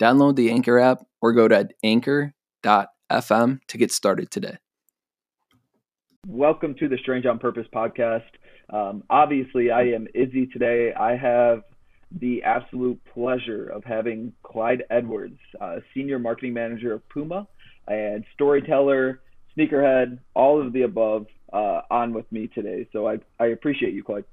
download the Anchor app or go to anchor.fm to get started today. Welcome to the Strange on Purpose podcast. Um, obviously, I am Izzy today. I have the absolute pleasure of having Clyde Edwards, uh, Senior Marketing Manager of Puma and storyteller, sneakerhead, all of the above, uh, on with me today. So I, I appreciate you, Clyde.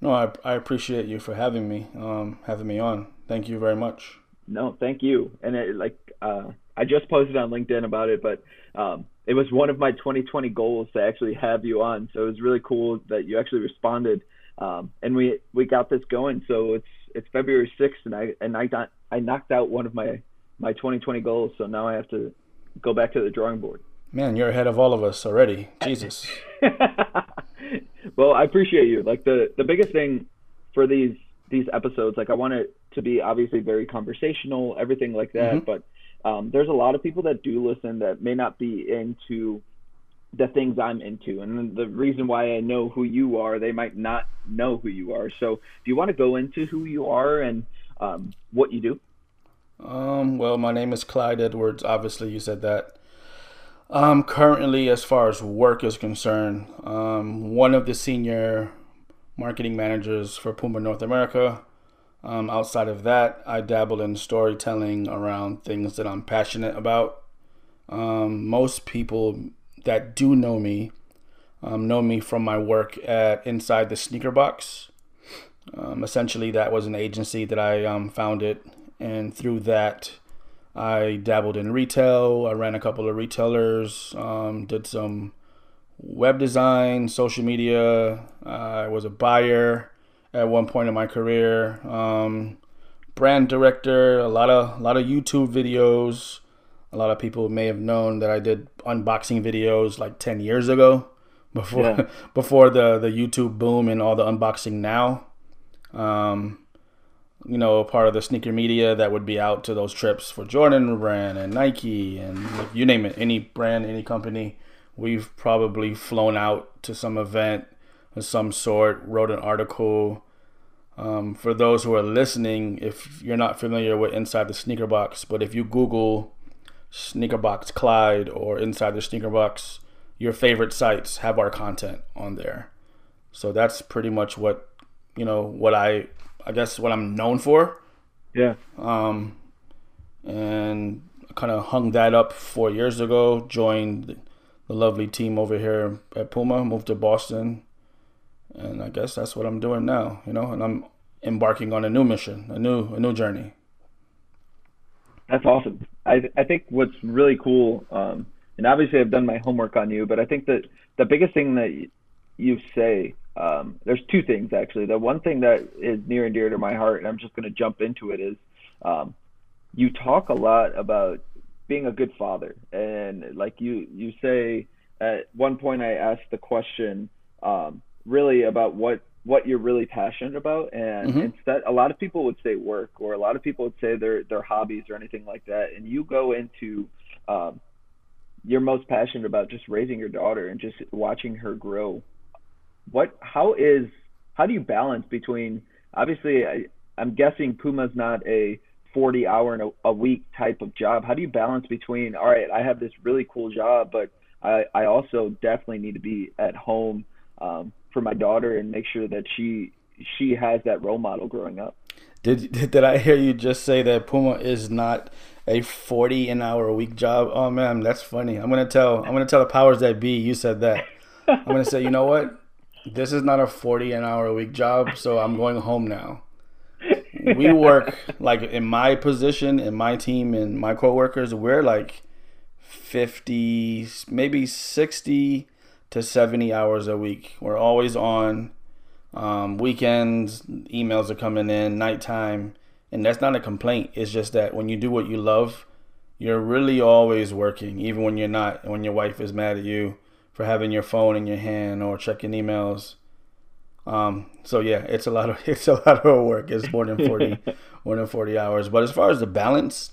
No, I, I appreciate you for having me, um, having me on. Thank you very much. No, thank you. And it, like, uh, I just posted on LinkedIn about it, but um, it was one of my 2020 goals to actually have you on. So it was really cool that you actually responded, um, and we we got this going. So it's it's February 6th, and I and I got I knocked out one of my my 2020 goals. So now I have to go back to the drawing board. Man, you're ahead of all of us already. Jesus. well, I appreciate you. Like the the biggest thing for these these episodes, like I want it to be obviously very conversational, everything like that, mm-hmm. but um, there's a lot of people that do listen that may not be into the things I'm into. And the reason why I know who you are, they might not know who you are. So, do you want to go into who you are and um, what you do? Um, well, my name is Clyde Edwards. Obviously, you said that. Um, currently, as far as work is concerned, um, one of the senior marketing managers for Puma North America. Um, outside of that, I dabble in storytelling around things that I'm passionate about. Um, most people that do know me um, know me from my work at Inside the Sneaker Box. Um, essentially, that was an agency that I um, founded, and through that, I dabbled in retail. I ran a couple of retailers, um, did some web design, social media. I was a buyer at one point in my career. Um, brand director, a lot of a lot of YouTube videos. A lot of people may have known that I did unboxing videos like 10 years ago before yeah. before the the YouTube boom and all the unboxing now. Um, you know, part of the sneaker media that would be out to those trips for Jordan brand and Nike and you name it, any brand, any company. We've probably flown out to some event of some sort, wrote an article. Um, for those who are listening, if you're not familiar with Inside the Sneaker Box, but if you Google Sneaker Box Clyde or Inside the Sneaker Box, your favorite sites have our content on there. So that's pretty much what you know what I I guess what I'm known for. Yeah. Um, and kind of hung that up four years ago. Joined the lovely team over here at Puma. Moved to Boston and I guess that's what I'm doing now, you know, and I'm embarking on a new mission, a new a new journey. That's awesome. I I think what's really cool, um, and obviously I've done my homework on you, but I think that the biggest thing that you say, um, there's two things actually. The one thing that is near and dear to my heart, and I'm just going to jump into it, is um, you talk a lot about being a good father, and like you you say at one point I asked the question. Um, really about what what you're really passionate about and mm-hmm. instead a lot of people would say work or a lot of people would say their their hobbies or anything like that and you go into um, you're most passionate about just raising your daughter and just watching her grow what how is how do you balance between obviously I, i'm guessing puma's not a 40 hour a, a week type of job how do you balance between all right i have this really cool job but i i also definitely need to be at home um, for my daughter and make sure that she she has that role model growing up. Did did I hear you just say that Puma is not a forty an hour a week job? Oh man, that's funny. I'm gonna tell I'm gonna tell the powers that be you said that. I'm gonna say, you know what? This is not a forty an hour a week job, so I'm going home now. We work like in my position, in my team, and my coworkers, we're like fifty, maybe sixty to 70 hours a week. We're always on. Um, weekends, emails are coming in, nighttime. And that's not a complaint. It's just that when you do what you love, you're really always working, even when you're not, when your wife is mad at you for having your phone in your hand or checking emails. Um, so yeah, it's a lot of it's a lot of work. It's more than forty more than forty hours. But as far as the balance,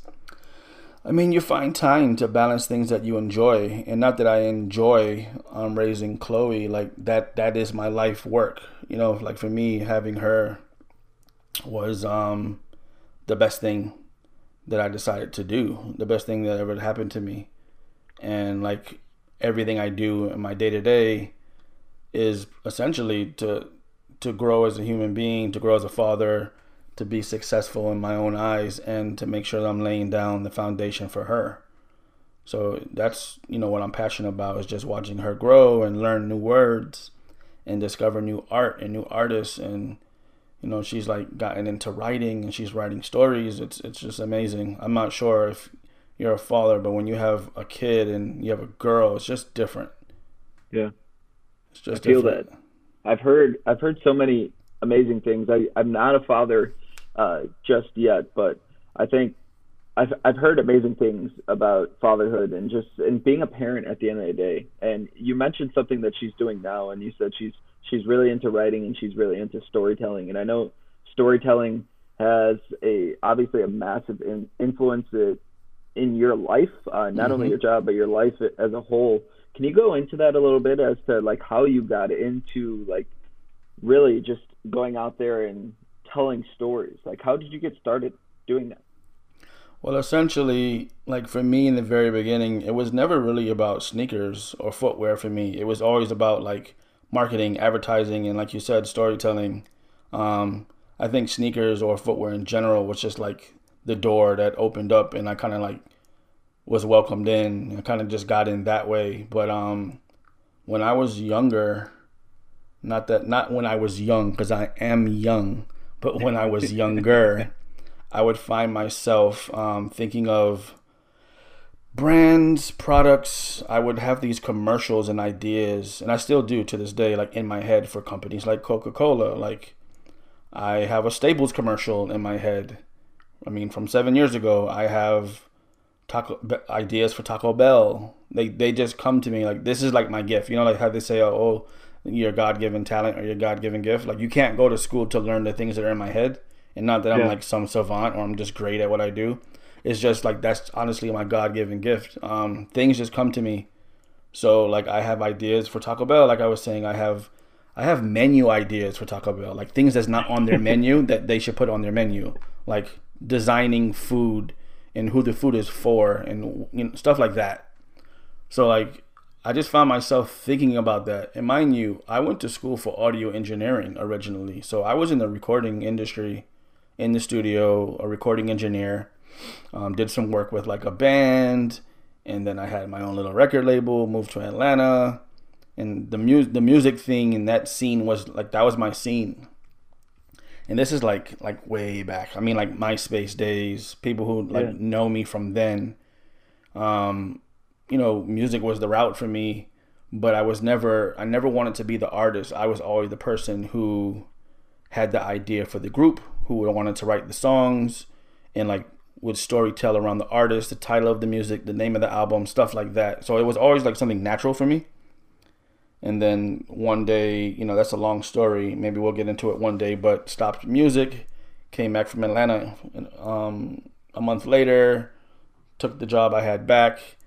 I mean, you find time to balance things that you enjoy, and not that I enjoy um, raising Chloe. Like that, that is my life work. You know, like for me, having her was um, the best thing that I decided to do, the best thing that ever happened to me. And like everything I do in my day to day is essentially to to grow as a human being, to grow as a father, to be successful in my own eyes, and to make sure that I'm laying down the foundation for her. So that's you know what I'm passionate about is just watching her grow and learn new words and discover new art and new artists. And you know she's like gotten into writing and she's writing stories. It's it's just amazing. I'm not sure if you're a father but when you have a kid and you have a girl it's just different. Yeah. It's just I feel different. that i've heard i've heard so many amazing things i i'm not a father uh just yet but i think I've I've heard amazing things about fatherhood and just and being a parent at the end of the day. And you mentioned something that she's doing now, and you said she's she's really into writing and she's really into storytelling. And I know storytelling has a obviously a massive in, influence in your life, uh, not mm-hmm. only your job but your life as a whole. Can you go into that a little bit as to like how you got into like really just going out there and telling stories? Like how did you get started doing that? Well, essentially, like for me in the very beginning, it was never really about sneakers or footwear for me. It was always about like marketing, advertising, and like you said, storytelling. Um, I think sneakers or footwear in general was just like the door that opened up, and I kind of like was welcomed in. I kind of just got in that way. But um, when I was younger, not that not when I was young because I am young, but when I was younger. I would find myself um, thinking of brands, products. I would have these commercials and ideas, and I still do to this day, like in my head for companies like Coca Cola. Like, I have a Staples commercial in my head. I mean, from seven years ago, I have taco ideas for Taco Bell. They they just come to me like this is like my gift. You know, like how they say, oh, oh your God given talent or your God given gift. Like you can't go to school to learn the things that are in my head and not that I'm like some savant or I'm just great at what I do. It's just like that's honestly my God given gift. Um, things just come to me. So like I have ideas for Taco Bell. Like I was saying, I have I have menu ideas for Taco Bell. Like things that's not on their menu that they should put on their menu. Like designing food and who the food is for and you know, stuff like that. So like I just found myself thinking about that. And mind you, I went to school for audio engineering originally. So I was in the recording industry in the studio, a recording engineer. Um, did some work with like a band, and then I had my own little record label. Moved to Atlanta, and the music the music thing in that scene was like that was my scene. And this is like like way back. I mean, like MySpace days. People who like yeah. know me from then. Um, you know, music was the route for me, but I was never I never wanted to be the artist. I was always the person who had the idea for the group, who wanted to write the songs, and like would story tell around the artist, the title of the music, the name of the album, stuff like that. So it was always like something natural for me. And then one day, you know, that's a long story. Maybe we'll get into it one day. But stopped music, came back from Atlanta. Um, a month later, took the job I had back.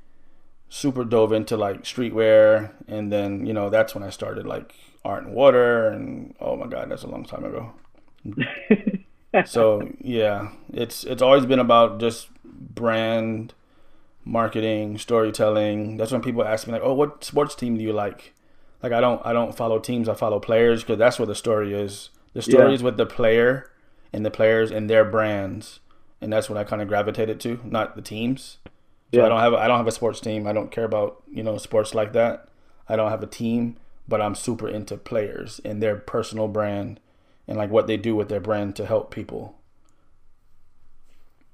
Super dove into like streetwear, and then you know that's when I started like art and water, and oh my god, that's a long time ago. so yeah, it's it's always been about just brand marketing, storytelling. That's when people ask me like, "Oh, what sports team do you like?" Like I don't I don't follow teams, I follow players because that's where the story is. The story yeah. is with the player and the players and their brands, and that's what I kind of gravitated to, not the teams. So yeah. I don't have I don't have a sports team. I don't care about you know sports like that. I don't have a team but I'm super into players and their personal brand and like what they do with their brand to help people.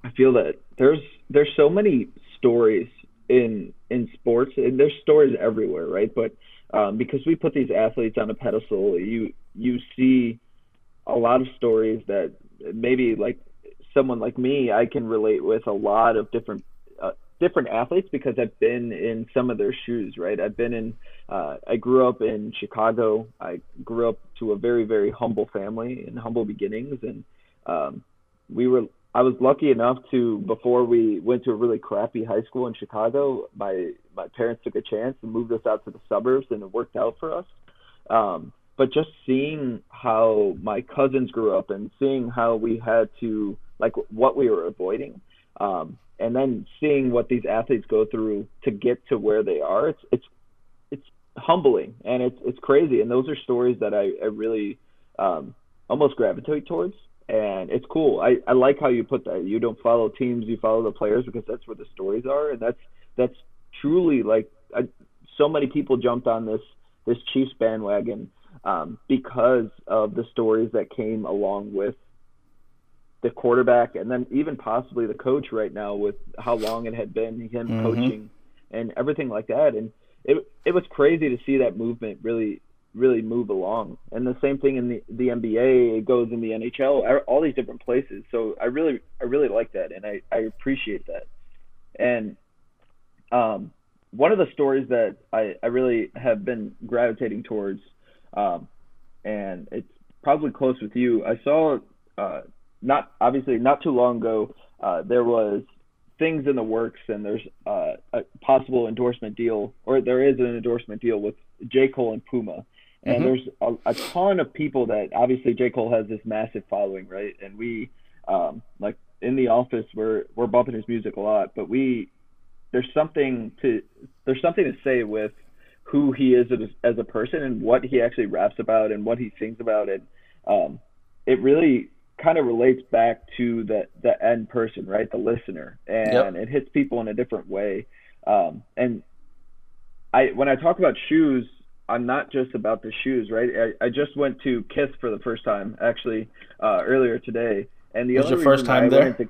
I feel that there's there's so many stories in in sports and there's stories everywhere, right? But um, because we put these athletes on a pedestal, you you see a lot of stories that maybe like someone like me, I can relate with a lot of different uh, different athletes because I've been in some of their shoes, right? I've been in, uh, I grew up in Chicago. I grew up to a very, very humble family and humble beginnings. And um, we were, I was lucky enough to, before we went to a really crappy high school in Chicago, my, my parents took a chance and moved us out to the suburbs and it worked out for us. Um, but just seeing how my cousins grew up and seeing how we had to, like what we were avoiding. Um, and then seeing what these athletes go through to get to where they are, it's it's it's humbling and it's it's crazy. And those are stories that I, I really um, almost gravitate towards. And it's cool. I, I like how you put that. You don't follow teams, you follow the players because that's where the stories are, and that's that's truly like I, so many people jumped on this this Chiefs bandwagon um, because of the stories that came along with the quarterback and then even possibly the coach right now with how long it had been him mm-hmm. coaching and everything like that and it it was crazy to see that movement really really move along. And the same thing in the the NBA it goes in the NHL all these different places. So I really I really like that and I I appreciate that. And um one of the stories that I I really have been gravitating towards um and it's probably close with you I saw uh not obviously not too long ago, uh, there was things in the works, and there's uh, a possible endorsement deal, or there is an endorsement deal with J. Cole and Puma. And mm-hmm. there's a, a, ton of people that obviously J Cole has this massive following, right? And we, um, like in the office, we're we're bumping his music a lot, but we there's something to there's something to say with who he is as, as a person and what he actually raps about and what he sings about and um, it really kind of relates back to the the end person, right? The listener, and yep. it hits people in a different way. Um, and I when I talk about shoes, I'm not just about the shoes, right? I, I just went to Kith for the first time actually uh, earlier today, and the was your first time there. Into,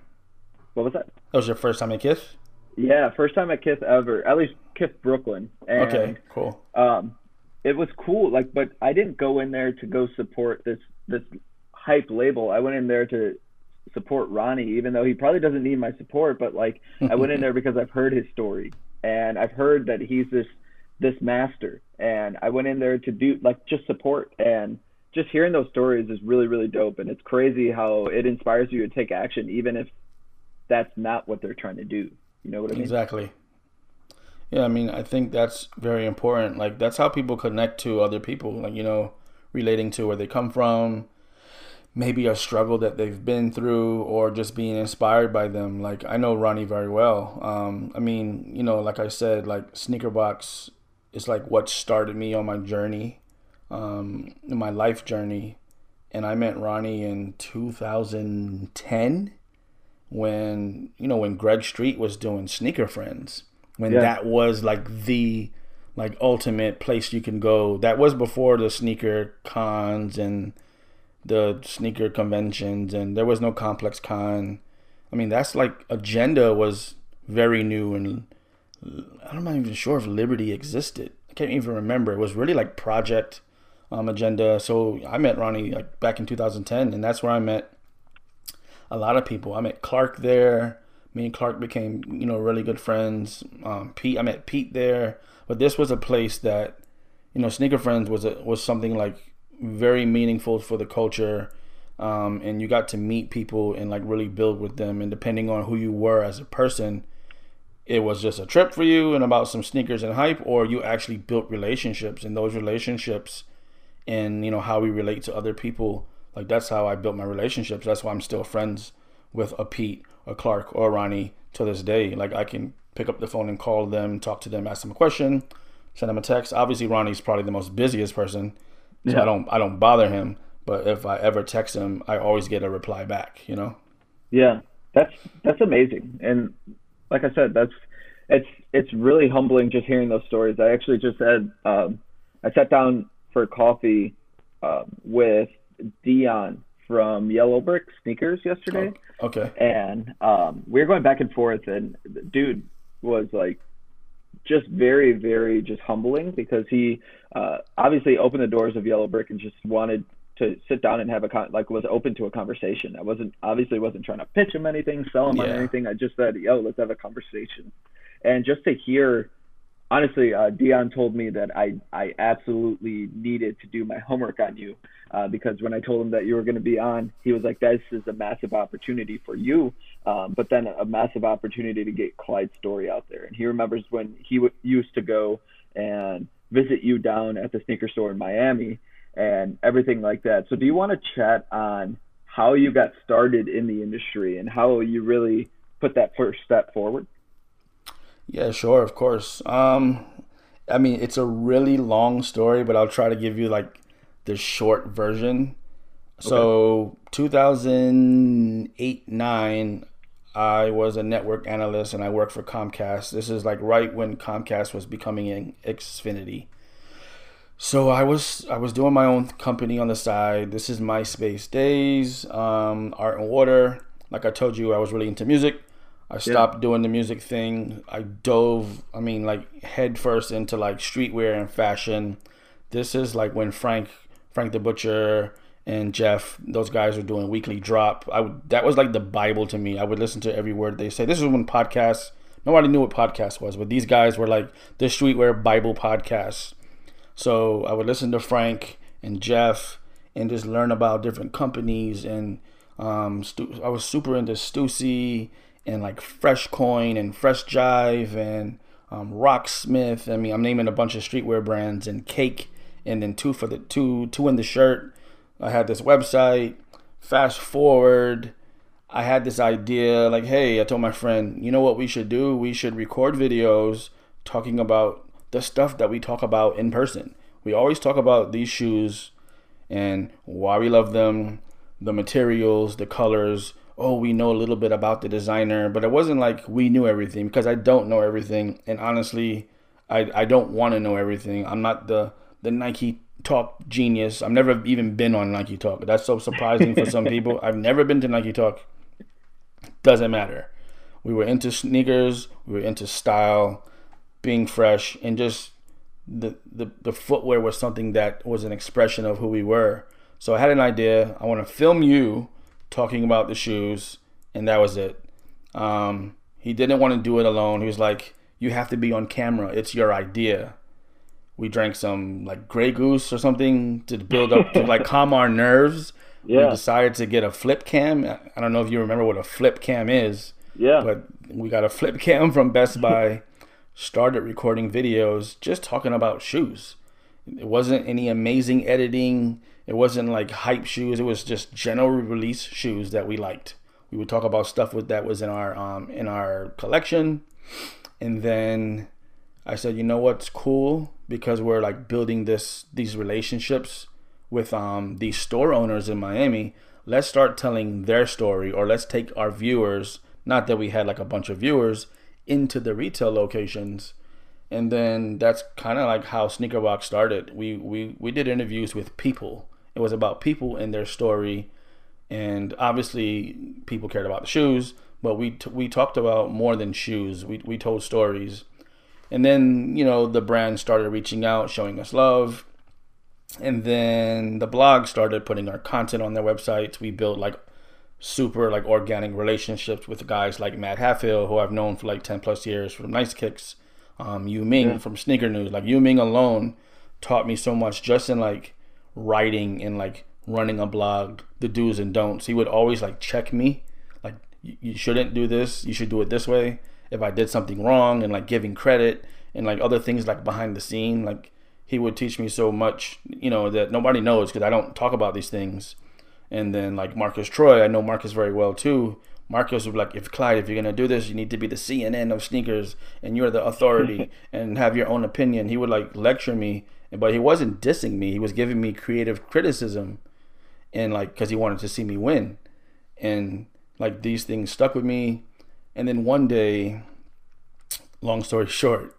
what was that? That was your first time at Kith. Yeah, first time at Kith ever. At least Kith Brooklyn. And, okay, cool. Um, it was cool, like, but I didn't go in there to go support this this hype label. I went in there to support Ronnie, even though he probably doesn't need my support. But like, I went in there because I've heard his story and I've heard that he's this this master, and I went in there to do like just support and just hearing those stories is really really dope. And it's crazy how it inspires you to take action, even if that's not what they're trying to do. You know what I mean? Exactly. Yeah, I mean, I think that's very important. Like, that's how people connect to other people. Like, you know, relating to where they come from, maybe a struggle that they've been through or just being inspired by them. Like I know Ronnie very well. Um, I mean, you know, like I said, like Sneakerbox is like what started me on my journey, um, my life journey. And I met Ronnie in 2010 when, you know, when Greg Street was doing Sneaker Friends, when yeah. that was like the like ultimate place you can go. That was before the sneaker cons and the sneaker conventions, and there was no complex con. I mean, that's like agenda was very new, and I'm not even sure if Liberty existed. I can't even remember. It was really like project um, agenda. So I met Ronnie like back in 2010, and that's where I met a lot of people. I met Clark there. Me and Clark became you know really good friends. Um, Pete, I met Pete there, but this was a place that you know Sneaker Friends was a, was something like very meaningful for the culture. Um, and you got to meet people and like really build with them. And depending on who you were as a person, it was just a trip for you and about some sneakers and hype, or you actually built relationships. And those relationships, and you know how we relate to other people, like that's how I built my relationships. That's why I'm still friends with a Pete, a Clark, or Ronnie to this day. Like I can pick up the phone and call them, talk to them, ask them a question, send them a text. Obviously, Ronnie's probably the most busiest person so yeah. I don't I don't bother him. But if I ever text him, I always get a reply back. You know. Yeah, that's that's amazing, and like I said, that's it's it's really humbling just hearing those stories. I actually just said um, I sat down for coffee uh, with Dion from Yellow Brick Sneakers yesterday. Oh, okay. And um, we were going back and forth, and the dude was like just very, very just humbling because he uh, obviously opened the doors of Yellow Brick and just wanted to sit down and have a con- like was open to a conversation. I wasn't obviously wasn't trying to pitch him anything, sell him yeah. on anything. I just said, "Yo, let's have a conversation." and just to hear honestly, uh, Dion told me that I I absolutely needed to do my homework on you uh, because when I told him that you were going to be on, he was like, "This is a massive opportunity for you, um, but then a massive opportunity to get Clyde's story out there." And he remembers when he w- used to go and visit you down at the sneaker store in Miami and everything like that. So, do you want to chat on how you got started in the industry and how you really put that first step forward? Yeah, sure, of course. Um, I mean, it's a really long story, but I'll try to give you like the short version. Okay. So, 2008 9, I was a network analyst and I worked for Comcast. This is like right when Comcast was becoming Xfinity. So I was I was doing my own company on the side. This is MySpace days, um, art and water. Like I told you, I was really into music. I stopped yeah. doing the music thing. I dove, I mean, like head first into like streetwear and fashion. This is like when Frank, Frank the Butcher, and Jeff, those guys were doing weekly drop. I would, that was like the Bible to me. I would listen to every word they say. This is when podcasts. Nobody knew what podcast was, but these guys were like the streetwear Bible podcasts. So I would listen to Frank and Jeff and just learn about different companies. And um, I was super into Stussy and like Fresh Coin and Fresh Jive and um, Rocksmith. I mean, I'm naming a bunch of streetwear brands and Cake, and then two for the two two in the shirt. I had this website. Fast forward, I had this idea like, hey, I told my friend, you know what we should do? We should record videos talking about the stuff that we talk about in person. We always talk about these shoes and why we love them, the materials, the colors, oh, we know a little bit about the designer, but it wasn't like we knew everything because I don't know everything. And honestly, I, I don't want to know everything. I'm not the, the Nike Talk genius. I've never even been on Nike Talk. That's so surprising for some people. I've never been to Nike Talk. Doesn't matter. We were into sneakers, we were into style, being fresh, and just the, the, the footwear was something that was an expression of who we were. So I had an idea. I want to film you talking about the shoes, and that was it. Um, he didn't want to do it alone. He was like, "You have to be on camera. It's your idea." We drank some like Grey Goose or something to build up to like calm our nerves. Yeah. We decided to get a flip cam. I don't know if you remember what a flip cam is. Yeah. But we got a flip cam from Best Buy. Started recording videos just talking about shoes. It wasn't any amazing editing. It wasn't like hype shoes. It was just general release shoes that we liked. We would talk about stuff with that was in our um, in our collection, and then I said, you know what's cool because we're like building this these relationships with um, these store owners in Miami. Let's start telling their story, or let's take our viewers. Not that we had like a bunch of viewers into the retail locations and then that's kind of like how Sneaker started. We we we did interviews with people it was about people and their story, and obviously people cared about the shoes, but we t- we talked about more than shoes. We we told stories, and then you know the brand started reaching out, showing us love, and then the blog started putting our content on their websites. We built like super like organic relationships with guys like Matt Halfhill, who I've known for like ten plus years from Nice Kicks, um, Yu Ming yeah. from Sneaker News. Like Yu Ming alone taught me so much just in like writing and like running a blog, the do's and don'ts. He would always like check me, like you shouldn't do this, you should do it this way. If I did something wrong and like giving credit and like other things like behind the scene, like he would teach me so much, you know, that nobody knows because I don't talk about these things. And then like Marcus Troy, I know Marcus very well too. Marcus would be like, if Clyde, if you're gonna do this, you need to be the CNN of sneakers, and you're the authority, and have your own opinion. He would like lecture me but he wasn't dissing me. He was giving me creative criticism, and like because he wanted to see me win, and like these things stuck with me. And then one day, long story short,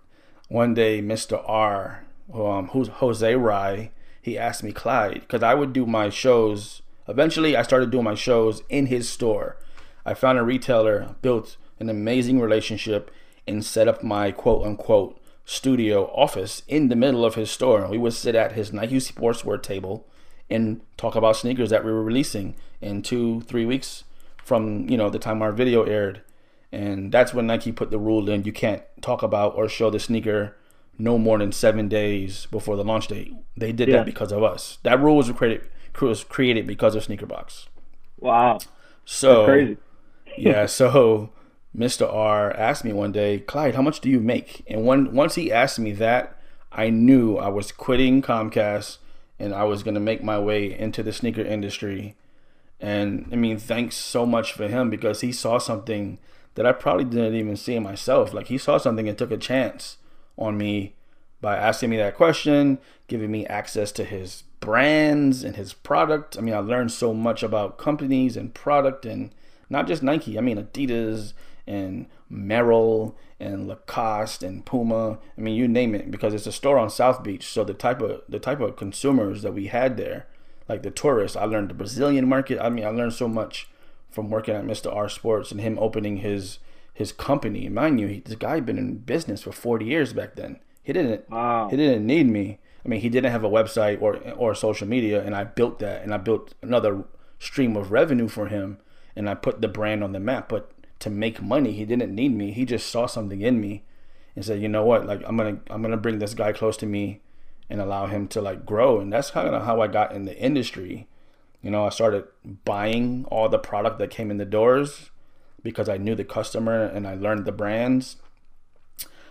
one day Mr. R, um, who's Jose Rye, he asked me Clyde because I would do my shows. Eventually, I started doing my shows in his store. I found a retailer, built an amazing relationship, and set up my quote unquote studio office in the middle of his store. We would sit at his Nike Sportswear table and talk about sneakers that we were releasing in two, three weeks from you know the time our video aired. And that's when Nike put the rule in you can't talk about or show the sneaker no more than seven days before the launch date. They did yeah. that because of us. That rule was created was created because of Sneaker Box. Wow. So crazy. yeah, so Mr. R asked me one day, Clyde, how much do you make? And when once he asked me that, I knew I was quitting Comcast and I was gonna make my way into the sneaker industry. And I mean, thanks so much for him because he saw something that I probably didn't even see myself. Like he saw something and took a chance on me by asking me that question, giving me access to his brands and his product. I mean, I learned so much about companies and product and not just Nike. I mean, Adidas and Merrell and Lacoste and Puma. I mean, you name it, because it's a store on South Beach. So the type of the type of consumers that we had there, like the tourists, I learned the Brazilian market. I mean, I learned so much from working at Mr. R Sports and him opening his his company. Mind you, he, this guy had been in business for 40 years back then. He didn't wow. he didn't need me. I mean, he didn't have a website or or social media, and I built that, and I built another stream of revenue for him, and I put the brand on the map. But to make money, he didn't need me. He just saw something in me, and said, you know what, like I'm gonna I'm gonna bring this guy close to me, and allow him to like grow, and that's kind of how I got in the industry. You know, I started buying all the product that came in the doors because I knew the customer and I learned the brands.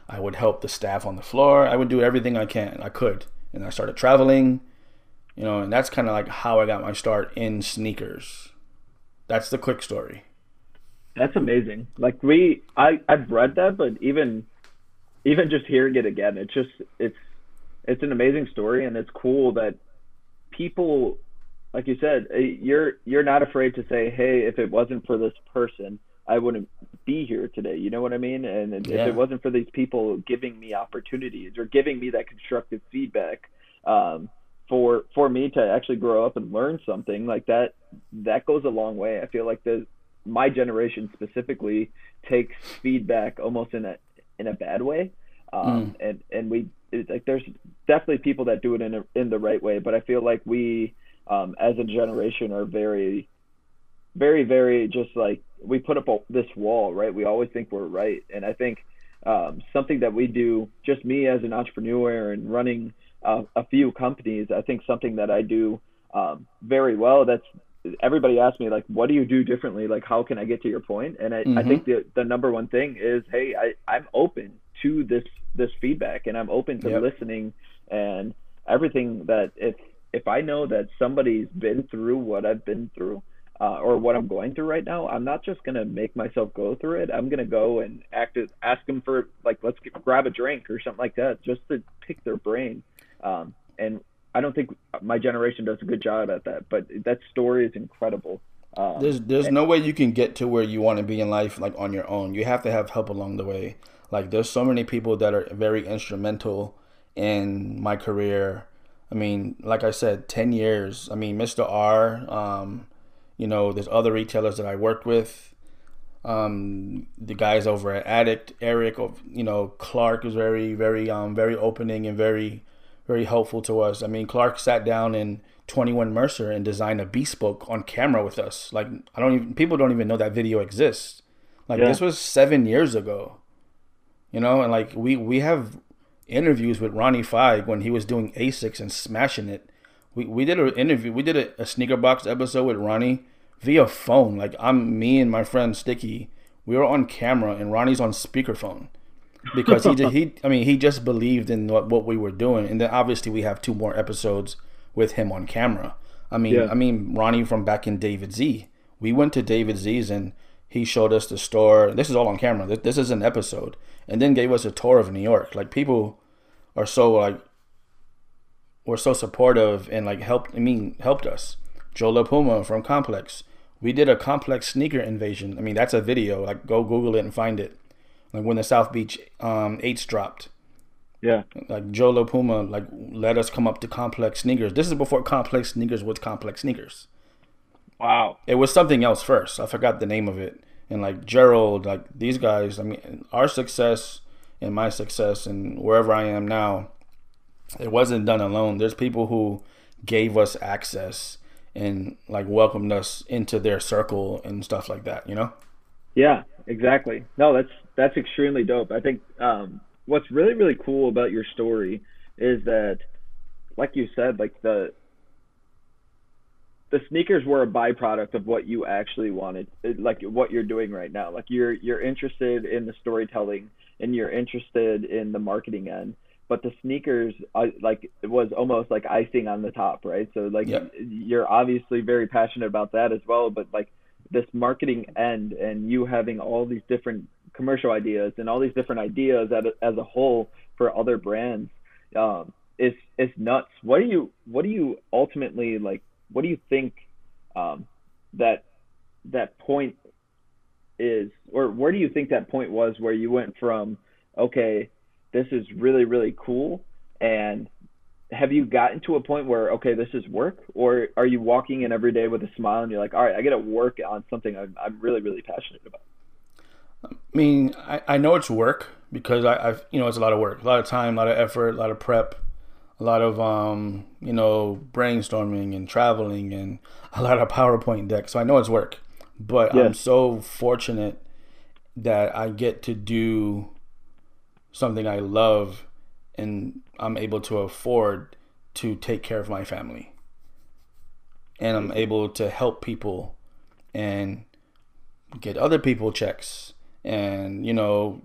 I would help the staff on the floor. I would do everything I can. I could. And I started traveling, you know, and that's kind of like how I got my start in sneakers. That's the quick story. That's amazing. Like we I I've read that, but even even just hearing it again, it's just it's it's an amazing story and it's cool that people like you said, eh, you're you're not afraid to say, "Hey, if it wasn't for this person, I wouldn't be here today. You know what I mean? And yeah. if it wasn't for these people giving me opportunities or giving me that constructive feedback, um, for for me to actually grow up and learn something like that, that goes a long way. I feel like the my generation specifically takes feedback almost in a in a bad way, um, mm. and and we it, like there's definitely people that do it in a, in the right way, but I feel like we um, as a generation are very very very just like we put up a, this wall, right? We always think we're right, and I think um, something that we do, just me as an entrepreneur and running uh, a few companies, I think something that I do um, very well. That's everybody asks me like, what do you do differently? Like, how can I get to your point? And I, mm-hmm. I think the the number one thing is, hey, I I'm open to this this feedback, and I'm open to yep. listening and everything that if if I know that somebody's been through what I've been through uh, or what I'm going through right now, I'm not just gonna make myself go through it. I'm gonna go and act as, ask them for like let's get, grab a drink or something like that, just to pick their brain. Um, and I don't think my generation does a good job at that, but that story is incredible. Um, there's there's and, no way you can get to where you want to be in life like on your own. You have to have help along the way. Like there's so many people that are very instrumental in my career. I mean, like I said, ten years. I mean, Mr. R. Um, you know, there's other retailers that I worked with. Um, the guys over at Addict, Eric, of you know, Clark is very, very, um, very opening and very, very helpful to us. I mean, Clark sat down in 21 Mercer and designed a bespoke on camera with us. Like, I don't even people don't even know that video exists. Like, yeah. this was seven years ago. You know, and like we we have interviews with Ronnie Fieg when he was doing Asics and smashing it we, we did an interview. We did a, a sneaker box episode with Ronnie via phone. Like I'm me and my friend Sticky. We were on camera and Ronnie's on speakerphone because he just, he I mean he just believed in what, what we were doing. And then obviously we have two more episodes with him on camera. I mean yeah. I mean Ronnie from back in David Z. We went to David Z's and he showed us the store. This is all on camera. This, this is an episode, and then gave us a tour of New York. Like people are so like were so supportive and like helped. I mean, helped us. Joe Puma from Complex. We did a Complex sneaker invasion. I mean, that's a video. Like, go Google it and find it. Like when the South Beach um, eights dropped. Yeah. Like Joe Puma, like let us come up to Complex sneakers. This is before Complex sneakers was Complex sneakers. Wow. It was something else first. I forgot the name of it. And like Gerald, like these guys. I mean, our success and my success and wherever I am now it wasn't done alone. There's people who gave us access and like welcomed us into their circle and stuff like that, you know? Yeah, exactly. No, that's that's extremely dope. I think um, what's really really cool about your story is that, like you said, like the the sneakers were a byproduct of what you actually wanted, like what you're doing right now. Like you're you're interested in the storytelling and you're interested in the marketing end, but the sneakers uh, like it was almost like icing on the top, right? So like yep. you're obviously very passionate about that as well, but like this marketing end and you having all these different commercial ideas and all these different ideas as a, as a whole for other brands um, is is nuts. What do you what do you ultimately like? What do you think um, that that point is, or where do you think that point was where you went from okay, this is really really cool, and have you gotten to a point where okay this is work? Or are you walking in every day with a smile and you're like all right i gotta work on something i'm, I'm really really passionate about i mean I, I know it's work because I, I've you know it's a lot of work a lot of time a lot of effort a lot of prep a lot of um you know brainstorming and traveling and a lot of powerpoint decks so i know it's work but i'm so fortunate that i get to do something i love and I'm able to afford to take care of my family. And I'm able to help people and get other people checks and, you know,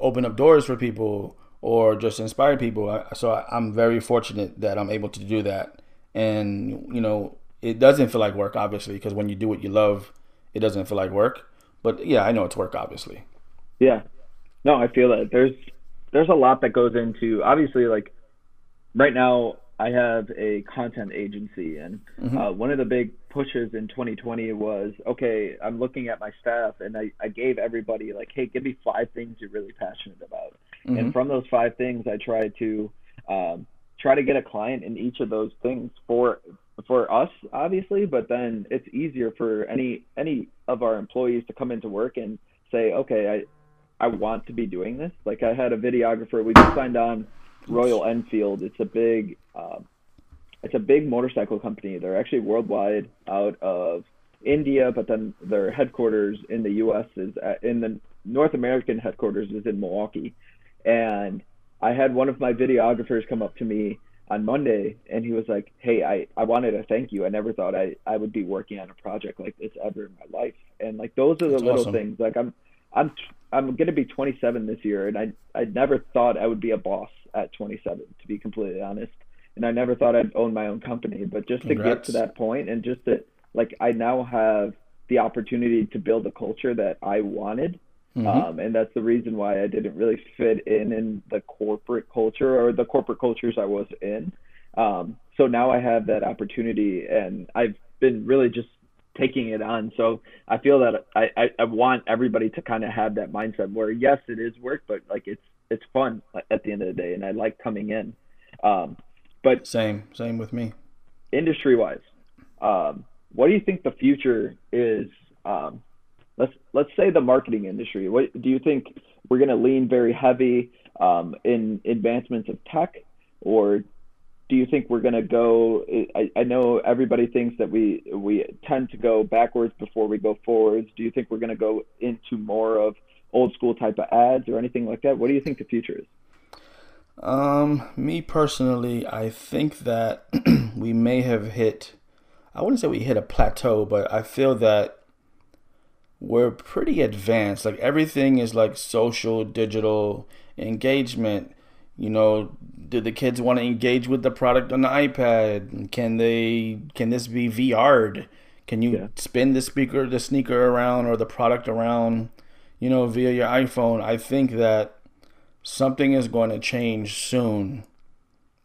open up doors for people or just inspire people. So I'm very fortunate that I'm able to do that. And, you know, it doesn't feel like work, obviously, because when you do what you love, it doesn't feel like work. But yeah, I know it's work, obviously. Yeah. No, I feel that. There's there's a lot that goes into obviously like right now I have a content agency and mm-hmm. uh, one of the big pushes in 2020 was okay I'm looking at my staff and I, I gave everybody like hey give me five things you're really passionate about mm-hmm. and from those five things I try to um, try to get a client in each of those things for for us obviously but then it's easier for any any of our employees to come into work and say okay I want to be doing this. Like I had a videographer. We just signed on Royal Enfield. It's a big, uh, it's a big motorcycle company. They're actually worldwide out of India, but then their headquarters in the U.S. is at, in the North American headquarters is in Milwaukee. And I had one of my videographers come up to me on Monday and he was like, Hey, I, I wanted to thank you. I never thought I, I would be working on a project like this ever in my life. And like those are the That's little awesome. things. Like I'm I'm I'm going to be 27 this year, and I I never thought I would be a boss at 27, to be completely honest. And I never thought I'd own my own company, but just Congrats. to get to that point, and just that like I now have the opportunity to build a culture that I wanted, mm-hmm. um, and that's the reason why I didn't really fit in in the corporate culture or the corporate cultures I was in. Um, so now I have that opportunity, and I've been really just taking it on. So I feel that I, I, I want everybody to kind of have that mindset where yes, it is work, but like it's it's fun at the end of the day, and I like coming in. Um, but same same with me. Industry wise, um, what do you think the future is? Um, let's let's say the marketing industry. What do you think we're going to lean very heavy um, in advancements of tech, or do you think we're going to go I, I know everybody thinks that we we tend to go backwards before we go forwards. Do you think we're going to go into more of old school type of ads or anything like that? What do you think the future is? Um me personally i think that we may have hit i wouldn't say we hit a plateau but i feel that we're pretty advanced. Like everything is like social digital engagement you know do the kids want to engage with the product on the ipad? Can they can this be vr'd can you yeah. spin the speaker the sneaker around or the product around you know via your iphone? I think that something is going to change soon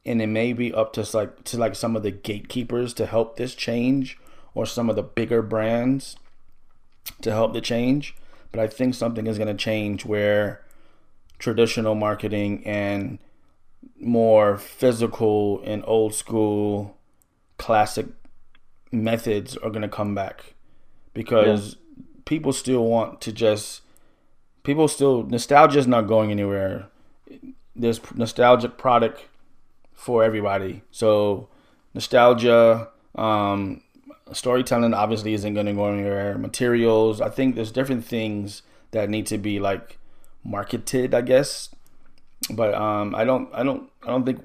and it may be up to like to like some of the gatekeepers to help this change or some of the bigger brands to help the change. But i think something is going to change where traditional marketing and more physical and old school classic methods are going to come back because yeah. people still want to just people still nostalgia is not going anywhere there's nostalgic product for everybody so nostalgia um storytelling obviously isn't going to go anywhere. Materials, I think there's different things that need to be like marketed, I guess. But um, I don't, I don't, I don't think.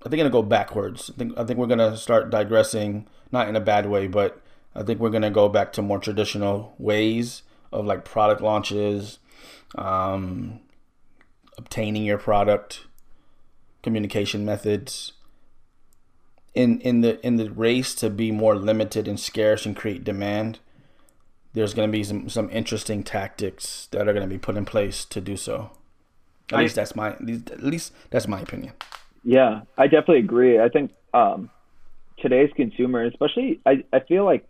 I think gonna go backwards. I think I think we're gonna start digressing, not in a bad way, but I think we're gonna go back to more traditional ways of like product launches, um, obtaining your product, communication methods. In in the in the race to be more limited and scarce and create demand, there's going to be some some interesting tactics that are going to be put in place to do so. At I, least that's my at least that's my opinion. Yeah, I definitely agree. I think um, today's consumer, especially, I, I feel like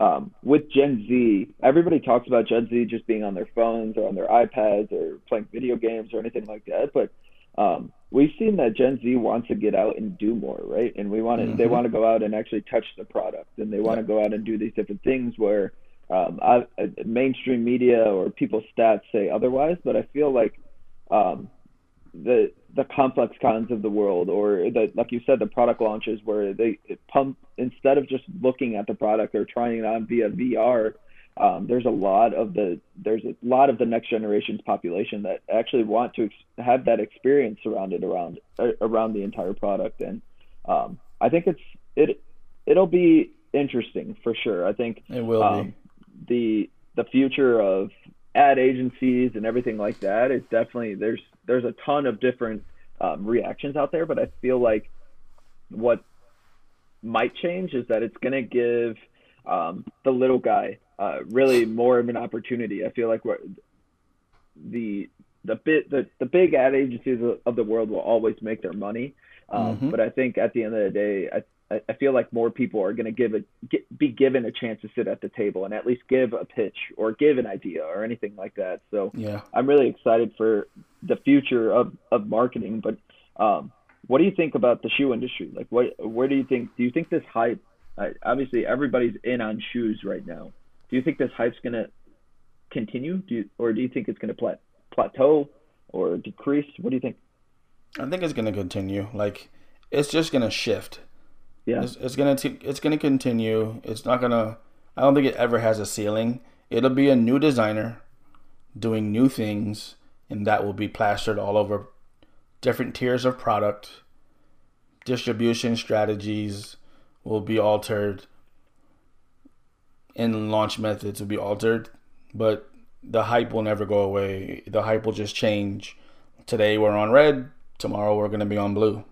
um, with Gen Z, everybody talks about Gen Z just being on their phones or on their iPads or playing video games or anything like that. But um, we've seen that Gen Z wants to get out and do more, right? And we want to, mm-hmm. they want to go out and actually touch the product, and they want to go out and do these different things where um, I, mainstream media or people's stats say otherwise. But I feel like um, the the ComplexCons of the world, or the like you said, the product launches where they pump instead of just looking at the product or trying it on via VR. Um, there's a lot of the there's a lot of the next generation's population that actually want to ex- have that experience surrounded around uh, around the entire product, and um, I think it's it it'll be interesting for sure. I think it will um, be the the future of ad agencies and everything like that is definitely there's there's a ton of different um, reactions out there, but I feel like what might change is that it's going to give um, the little guy uh, really more of an opportunity. I feel like what the the bit the, the big ad agencies of the world will always make their money, um, mm-hmm. but I think at the end of the day, I I, feel like more people are going to give a get, be given a chance to sit at the table and at least give a pitch or give an idea or anything like that. So yeah, I'm really excited for the future of, of marketing. But um, what do you think about the shoe industry? Like, what where do you think? Do you think this hype? Uh, obviously, everybody's in on shoes right now. Do you think this hype's going to continue? Do you, or do you think it's going to plat- plateau or decrease? What do you think? I think it's going to continue. Like, it's just going to shift yeah, it's, it's gonna t- it's gonna continue. It's not gonna. I don't think it ever has a ceiling. It'll be a new designer doing new things, and that will be plastered all over different tiers of product. Distribution strategies will be altered, and launch methods will be altered, but the hype will never go away. The hype will just change. Today we're on red. Tomorrow we're gonna be on blue.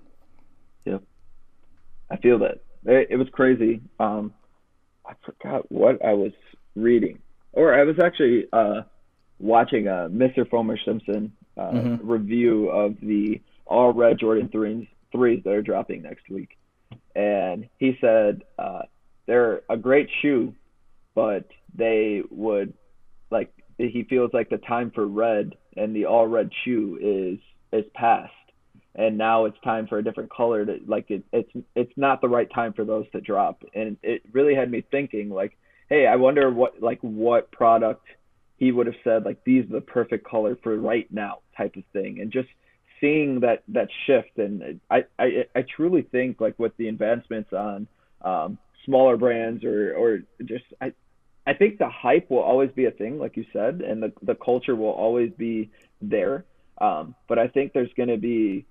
I feel that it, it was crazy. Um, I forgot what I was reading, or I was actually uh, watching a Mr. Foamer Simpson uh, mm-hmm. review of the all red Jordan threes threes that are dropping next week, and he said uh, they're a great shoe, but they would like he feels like the time for red and the all red shoe is is past and now it's time for a different color to like it, it's it's not the right time for those to drop. And it really had me thinking like hey i wonder what like what product he would have said like these are the perfect color for right now type of thing. And just seeing that that shift and i i, I truly think like with the advancements on um, smaller brands or or just i i think the hype will always be a thing like you said and the the culture will always be there. Um, but i think there's going to be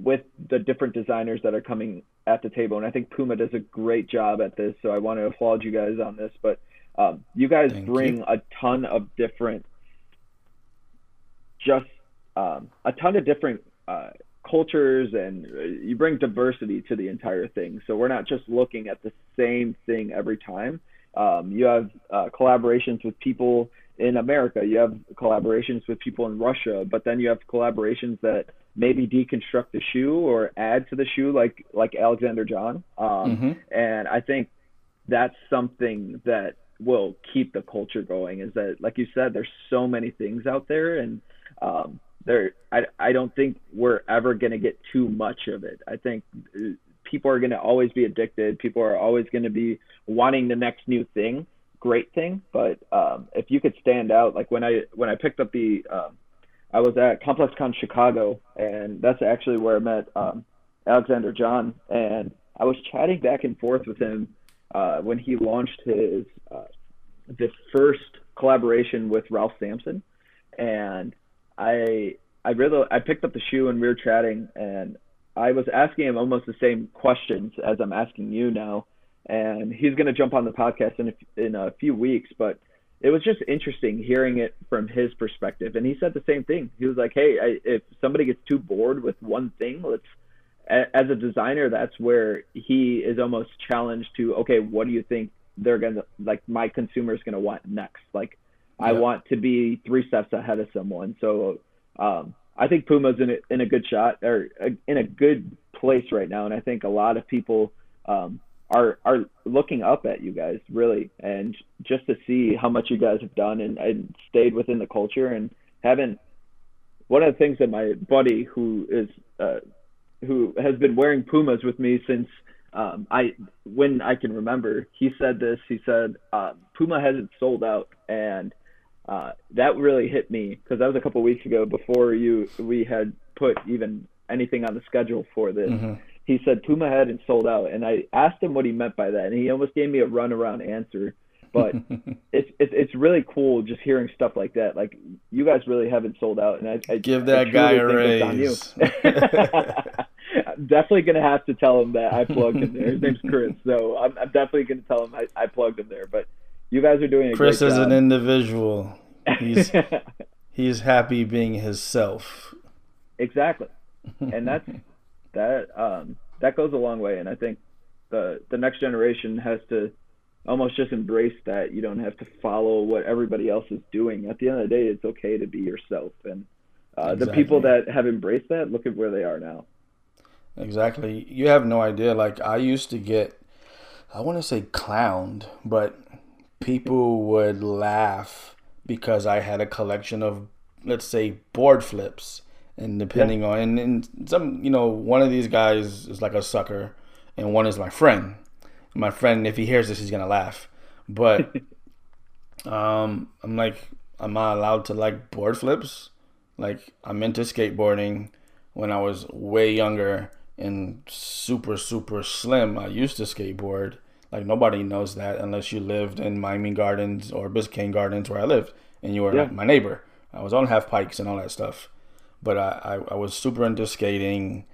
with the different designers that are coming at the table. And I think Puma does a great job at this. So I want to applaud you guys on this. But um, you guys Thank bring you. a ton of different, just um, a ton of different uh, cultures and uh, you bring diversity to the entire thing. So we're not just looking at the same thing every time. Um, you have uh, collaborations with people in America. You have collaborations with people in Russia, but then you have collaborations that maybe deconstruct the shoe or add to the shoe, like like Alexander John. Um, mm-hmm. And I think that's something that will keep the culture going. Is that, like you said, there's so many things out there, and um, there I I don't think we're ever gonna get too much of it. I think uh, people are gonna always be addicted. People are always gonna be wanting the next new thing great thing, but um, if you could stand out, like when I when I picked up the, um, I was at ComplexCon Chicago, and that's actually where I met um, Alexander John, and I was chatting back and forth with him uh, when he launched his uh, the first collaboration with Ralph Sampson, and I I really I picked up the shoe and we were chatting, and I was asking him almost the same questions as I'm asking you now, and he's going to jump on the podcast in a, in a few weeks, but it was just interesting hearing it from his perspective. And he said the same thing. He was like, "Hey, I, if somebody gets too bored with one thing, let's." As a designer, that's where he is almost challenged to, okay, what do you think they're gonna like? My consumer is gonna want next. Like, I want to be three steps ahead of someone. So, um, I think Puma's in a, in a good shot or uh, in a good place right now, and I think a lot of people um, are are looking up at you guys really, and just to see how much you guys have done and, and stayed within the culture and haven't. One of the things that my buddy who is uh, who has been wearing Pumas with me since um, I when I can remember, he said this. He said uh, Puma hasn't sold out, and uh, that really hit me because that was a couple weeks ago before you we had put even anything on the schedule for this. Mm-hmm he said Puma hadn't sold out, and I asked him what he meant by that, and he almost gave me a runaround answer. But it's, it's it's really cool just hearing stuff like that. Like you guys really haven't sold out, and I, I give that I guy a raise. I'm definitely gonna have to tell him that I plugged him there. His name's Chris, so I'm, I'm definitely gonna tell him I, I plugged him there. But you guys are doing a Chris is an individual. He's he's happy being himself. Exactly, and that's that um, that goes a long way. And I think the the next generation has to almost just embrace that you don't have to follow what everybody else is doing. At the end of the day, it's okay to be yourself. And uh, exactly. the people that have embraced that, look at where they are now. Exactly. You have no idea. Like I used to get, I want to say clowned, but people would laugh because I had a collection of, let's say, board flips and depending yeah. on and, and some you know one of these guys is like a sucker and one is my friend. My friend if he hears this he's gonna laugh. But um i'm like i'm not allowed to like board flips? Like i'm into skateboarding when i was way younger and super super slim. I used to skateboard. Like nobody knows that unless you lived in miami gardens or biscayne gardens where i lived and you were yeah. like my neighbor. I was on half pipes and all that stuff but I, I, I was super into skating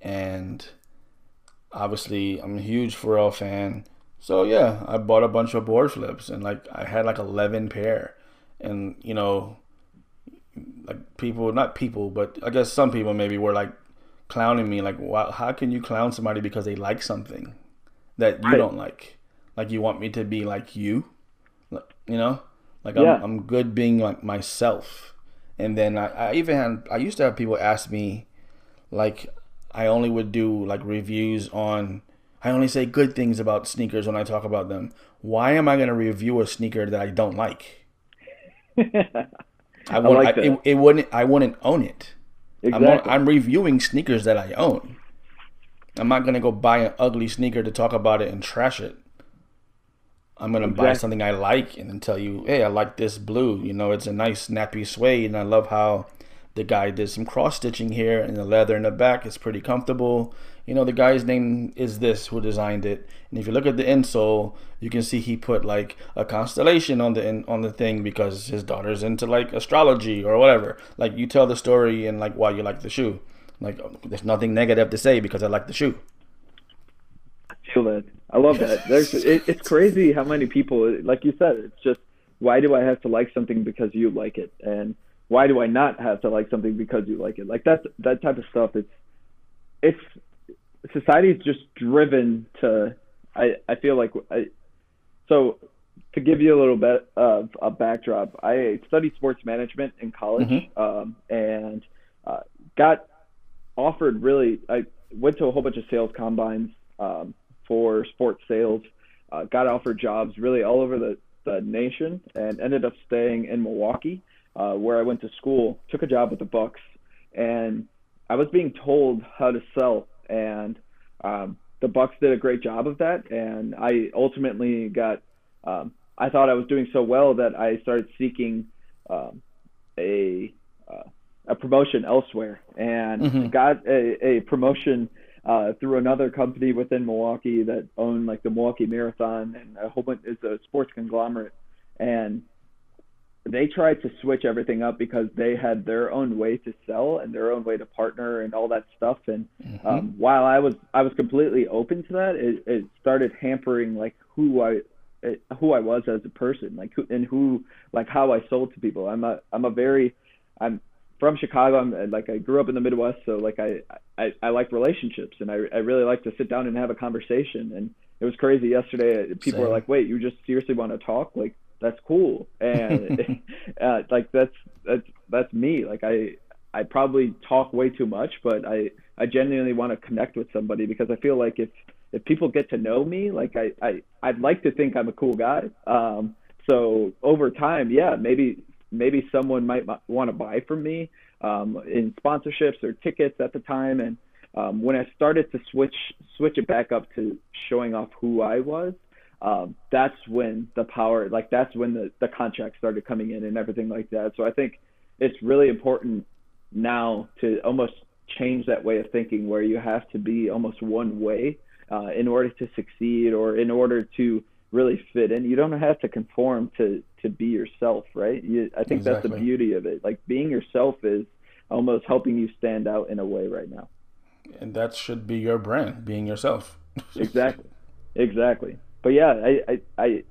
and obviously I'm a huge Pharrell fan. So yeah, I bought a bunch of board flips and like I had like 11 pair. And you know, like people, not people, but I guess some people maybe were like clowning me like wow, how can you clown somebody because they like something that you right. don't like? Like you want me to be like you? You know? Like yeah. I'm I'm good being like myself and then I, I even had I used to have people ask me like I only would do like reviews on I only say good things about sneakers when I talk about them. Why am I going to review a sneaker that I don't like? I, would, like I, it, it, wouldn't. I wouldn't own it. Exactly. I'm, I'm reviewing sneakers that I own. I'm not going to go buy an ugly sneaker to talk about it and trash it. I'm gonna exactly. buy something I like and then tell you, hey, I like this blue. You know, it's a nice snappy suede, and I love how the guy did some cross stitching here, and the leather in the back is pretty comfortable. You know, the guy's name is this who designed it, and if you look at the insole, you can see he put like a constellation on the in, on the thing because his daughter's into like astrology or whatever. Like you tell the story and like why you like the shoe. Like there's nothing negative to say because I like the shoe. I feel that. I love that. There's it, it's crazy how many people, like you said, it's just why do I have to like something because you like it, and why do I not have to like something because you like it? Like that that type of stuff. It's it's society is just driven to. I I feel like I so to give you a little bit of a backdrop, I studied sports management in college mm-hmm. um, and uh, got offered really. I went to a whole bunch of sales combines. Um, for sports sales. Uh, got offered jobs really all over the, the nation and ended up staying in Milwaukee, uh, where I went to school. Took a job with the Bucks, and I was being told how to sell, and um, the Bucks did a great job of that. And I ultimately got. Um, I thought I was doing so well that I started seeking um, a uh, a promotion elsewhere, and mm-hmm. got a, a promotion uh, through another company within Milwaukee that owned like the Milwaukee Marathon and a whole bunch is a sports conglomerate, and they tried to switch everything up because they had their own way to sell and their own way to partner and all that stuff. And mm-hmm. um, while I was I was completely open to that, it, it started hampering like who I it, who I was as a person, like who and who like how I sold to people. I'm a I'm a very I'm from Chicago. I'm like I grew up in the Midwest, so like I I, I like relationships and I I really like to sit down and have a conversation. And it was crazy yesterday. People Same. were like, "Wait, you just seriously want to talk?" Like that's cool and uh, like that's that's that's me like i i probably talk way too much but i i genuinely want to connect with somebody because i feel like if if people get to know me like i i i'd like to think i'm a cool guy um so over time yeah maybe maybe someone might want to buy from me um in sponsorships or tickets at the time and um, when I started to switch switch it back up to showing off who I was, um, that's when the power, like that's when the, the contract started coming in and everything like that. So I think it's really important now to almost change that way of thinking where you have to be almost one way uh, in order to succeed or in order to really fit in. You don't have to conform to, to be yourself, right? You, I think exactly. that's the beauty of it. Like being yourself is almost helping you stand out in a way right now. And that should be your brand, being yourself. exactly. Exactly but yeah, I, I, I,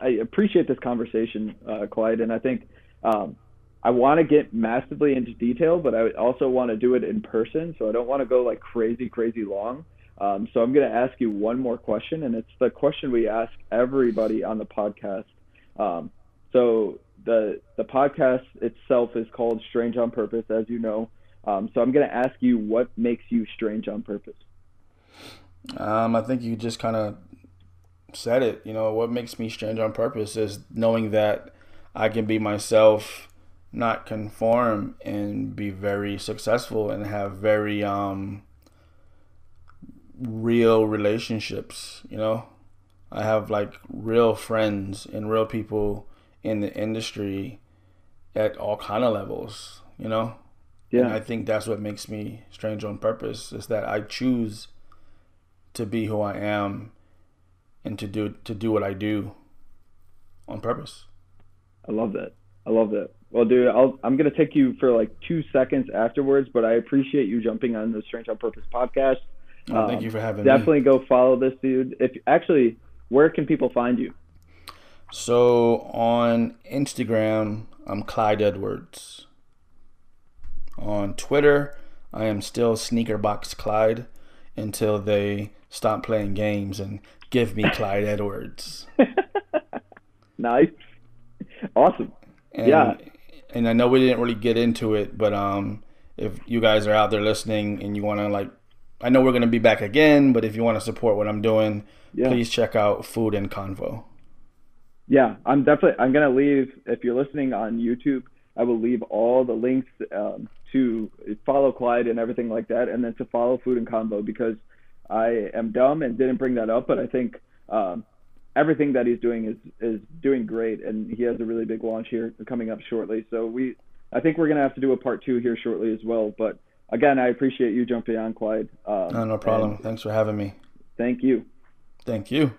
I appreciate this conversation, uh, Clyde, and I think um, I want to get massively into detail, but I also want to do it in person, so I don't want to go like crazy, crazy long. Um, so I'm going to ask you one more question, and it's the question we ask everybody on the podcast. Um, so the the podcast itself is called Strange on Purpose, as you know. Um, so I'm going to ask you what makes you strange on purpose. Um, I think you just kind of said it. You know, what makes me strange on purpose is knowing that I can be myself, not conform, and be very successful and have very um real relationships. You know, I have like real friends and real people in the industry at all kind of levels. You know. Yeah. And I think that's what makes me strange on purpose is that I choose to be who I am and to do to do what I do on purpose. I love that. I love that. Well, dude, I'll, I'm gonna take you for like two seconds afterwards, but I appreciate you jumping on the Strange on Purpose podcast. Oh, um, thank you for having definitely me. Definitely go follow this dude. If actually, where can people find you? So on Instagram, I'm Clyde Edwards. On Twitter, I am still Sneakerbox Clyde until they stop playing games and Give me Clyde Edwards. nice. Awesome. And, yeah. And I know we didn't really get into it, but um, if you guys are out there listening and you want to like, I know we're gonna be back again, but if you want to support what I'm doing, yeah. please check out Food and Convo. Yeah, I'm definitely. I'm gonna leave. If you're listening on YouTube, I will leave all the links um, to follow Clyde and everything like that, and then to follow Food and Convo because I am dumb and didn't bring that up, but I think um, everything that he's doing is is doing great, and he has a really big launch here coming up shortly. So we, I think we're gonna have to do a part two here shortly as well. But again, I appreciate you jumping on, Clyde. Um, no, no problem. Thanks for having me. Thank you. Thank you.